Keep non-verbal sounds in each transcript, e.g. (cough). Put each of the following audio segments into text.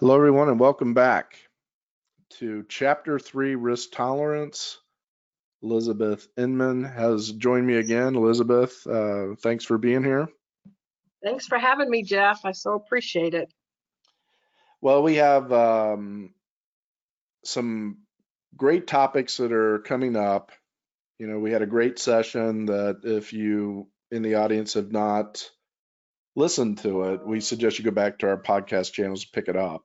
Hello, everyone, and welcome back to Chapter 3 Risk Tolerance. Elizabeth Inman has joined me again. Elizabeth, uh, thanks for being here. Thanks for having me, Jeff. I so appreciate it. Well, we have um, some great topics that are coming up. You know, we had a great session that if you in the audience have not listened to it, we suggest you go back to our podcast channels to pick it up.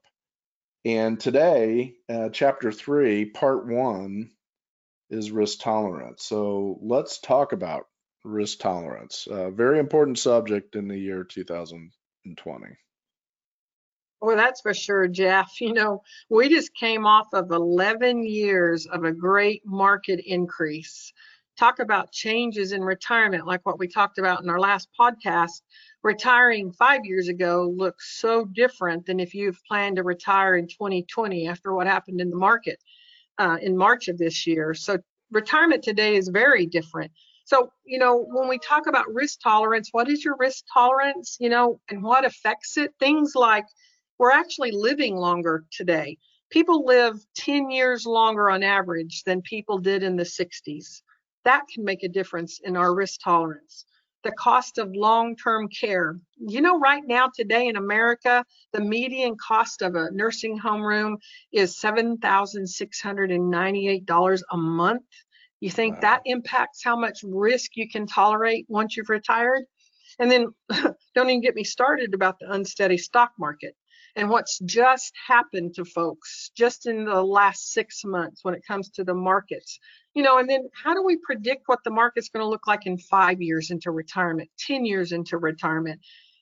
And today, uh, chapter three, part one, is risk tolerance. So let's talk about risk tolerance. A very important subject in the year 2020. Well, that's for sure, Jeff. You know, we just came off of 11 years of a great market increase. Talk about changes in retirement, like what we talked about in our last podcast retiring five years ago looks so different than if you've planned to retire in 2020 after what happened in the market uh, in March of this year. So retirement today is very different. So, you know, when we talk about risk tolerance, what is your risk tolerance, you know, and what affects it? Things like we're actually living longer today. People live 10 years longer on average than people did in the 60s. That can make a difference in our risk tolerance the cost of long-term care. You know, right now today in America, the median cost of a nursing home room is $7,698 a month. You think wow. that impacts how much risk you can tolerate once you've retired? And then (laughs) don't even get me started about the unsteady stock market and what's just happened to folks just in the last six months when it comes to the markets. You know and then how do we predict what the market's going to look like in five years into retirement 10 years into retirement?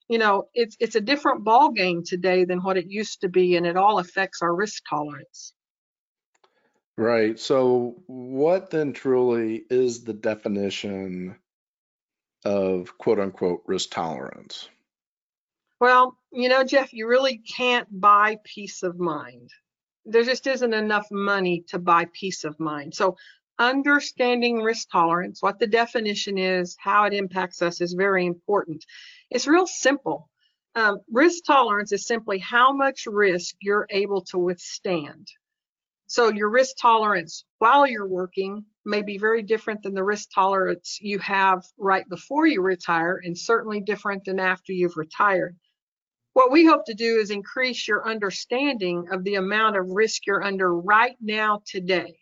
You know it's it's a different ball game today than what it used to be and it all affects our risk tolerance. Right. So what then truly is the definition of quote unquote risk tolerance well, you know, Jeff, you really can't buy peace of mind. There just isn't enough money to buy peace of mind. So, understanding risk tolerance, what the definition is, how it impacts us is very important. It's real simple. Um, risk tolerance is simply how much risk you're able to withstand. So, your risk tolerance while you're working may be very different than the risk tolerance you have right before you retire, and certainly different than after you've retired. What we hope to do is increase your understanding of the amount of risk you're under right now today.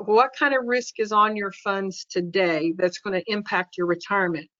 What kind of risk is on your funds today that's going to impact your retirement?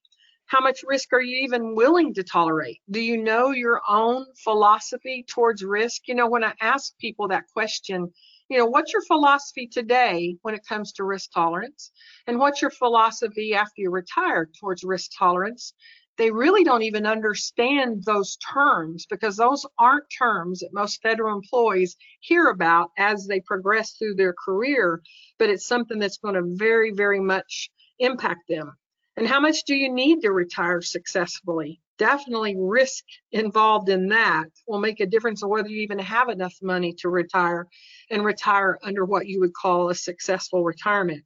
How much risk are you even willing to tolerate? Do you know your own philosophy towards risk? You know, when I ask people that question, you know, what's your philosophy today when it comes to risk tolerance? And what's your philosophy after you retire towards risk tolerance? They really don't even understand those terms because those aren't terms that most federal employees hear about as they progress through their career, but it's something that's going to very, very much impact them. And how much do you need to retire successfully? Definitely risk involved in that will make a difference on whether you even have enough money to retire and retire under what you would call a successful retirement.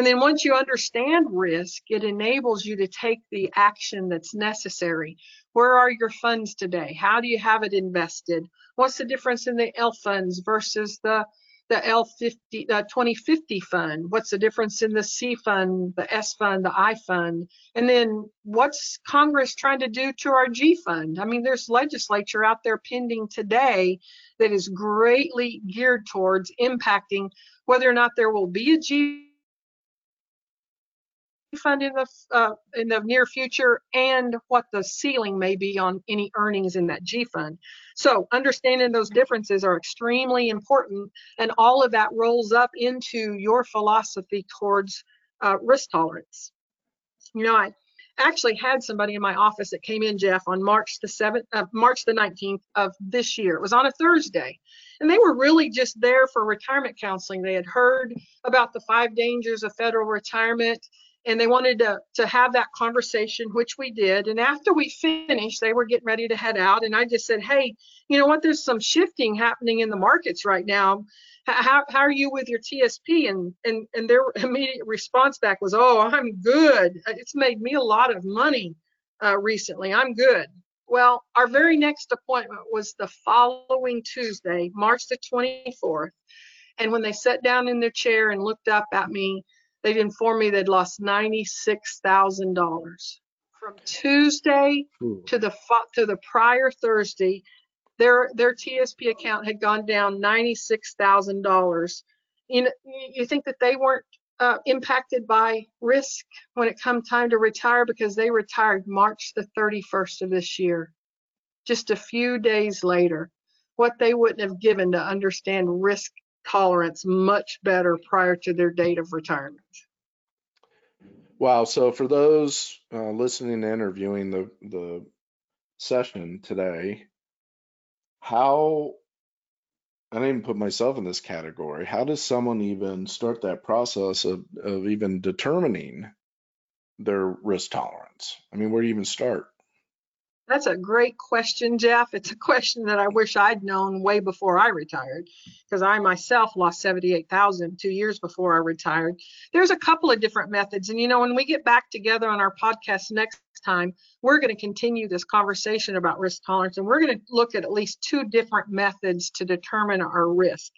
And then once you understand risk, it enables you to take the action that's necessary. Where are your funds today? How do you have it invested? What's the difference in the L funds versus the the L50 uh, 2050 fund? What's the difference in the C fund, the S fund, the I fund? And then what's Congress trying to do to our G fund? I mean, there's legislature out there pending today that is greatly geared towards impacting whether or not there will be a G fund in the uh, in the near future and what the ceiling may be on any earnings in that G fund. So understanding those differences are extremely important, and all of that rolls up into your philosophy towards uh, risk tolerance. You know, I actually had somebody in my office that came in, Jeff, on March the 7th, uh, March the 19th of this year. It was on a Thursday. And they were really just there for retirement counseling. They had heard about the five dangers of federal retirement and they wanted to, to have that conversation, which we did. And after we finished, they were getting ready to head out. And I just said, Hey, you know what? There's some shifting happening in the markets right now. How, how are you with your TSP? And, and, and their (laughs) immediate response back was, Oh, I'm good. It's made me a lot of money uh, recently. I'm good. Well, our very next appointment was the following Tuesday, March the 24th. And when they sat down in their chair and looked up at me, they'd informed me they'd lost $96,000. From Tuesday Ooh. to the fo- to the prior Thursday, their their TSP account had gone down ninety-six thousand dollars. You know, you think that they weren't uh, impacted by risk when it come time to retire because they retired March the thirty-first of this year, just a few days later. What they wouldn't have given to understand risk tolerance much better prior to their date of retirement. Wow. So for those uh, listening and interviewing the the session today, how I didn't even put myself in this category. How does someone even start that process of of even determining their risk tolerance? I mean, where do you even start? That's a great question, Jeff. It's a question that I wish I'd known way before I retired, because I myself lost 78,000 two years before I retired. There's a couple of different methods, and you know, when we get back together on our podcast next time, we're going to continue this conversation about risk tolerance, and we're going to look at at least two different methods to determine our risk.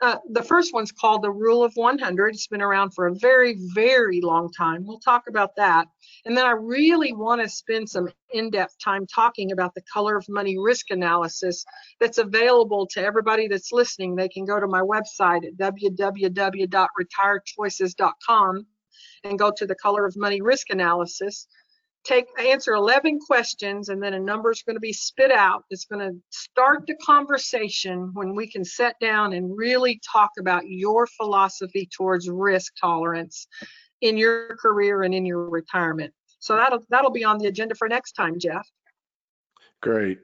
Uh, the first one's called the Rule of 100. It's been around for a very, very long time. We'll talk about that. And then I really want to spend some in-depth time talking about the color of money risk analysis that's available to everybody that's listening. They can go to my website at www.retirechoices.com and go to the color of money risk analysis. Take answer 11 questions and then a number is going to be spit out. It's going to start the conversation when we can sit down and really talk about your philosophy towards risk tolerance in your career and in your retirement. So that'll that'll be on the agenda for next time, Jeff. Great.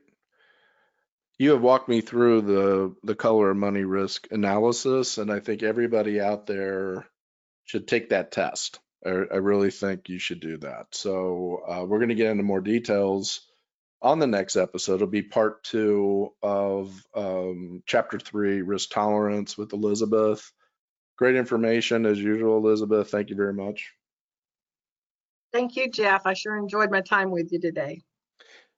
You have walked me through the the color of money risk analysis, and I think everybody out there should take that test. I, I really think you should do that. So uh, we're going to get into more details on the next episode. It'll be part two of um, chapter three, risk tolerance with Elizabeth. Great information as usual, Elizabeth. Thank you very much. Thank you, Jeff. I sure enjoyed my time with you today.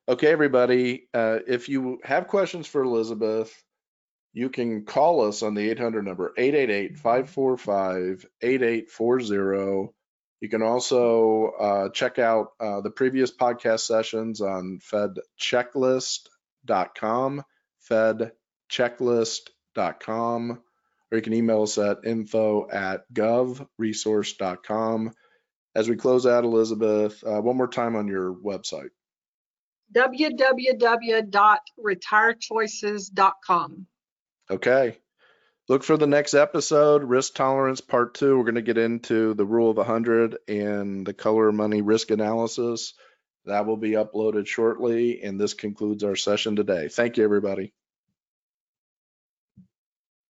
Okay, everybody, uh, if you have questions for Elizabeth, you can call us on the 800 number 888-545-8840. You can also uh, check out uh, the previous podcast sessions on fedchecklist.com, fedchecklist.com, or you can email us at info at govresource.com. As we close out, Elizabeth, uh, one more time on your website. www.retirechoices.com. Okay. Look for the next episode, risk tolerance part two. We're going to get into the rule of 100 and the color money risk analysis. That will be uploaded shortly. And this concludes our session today. Thank you, everybody.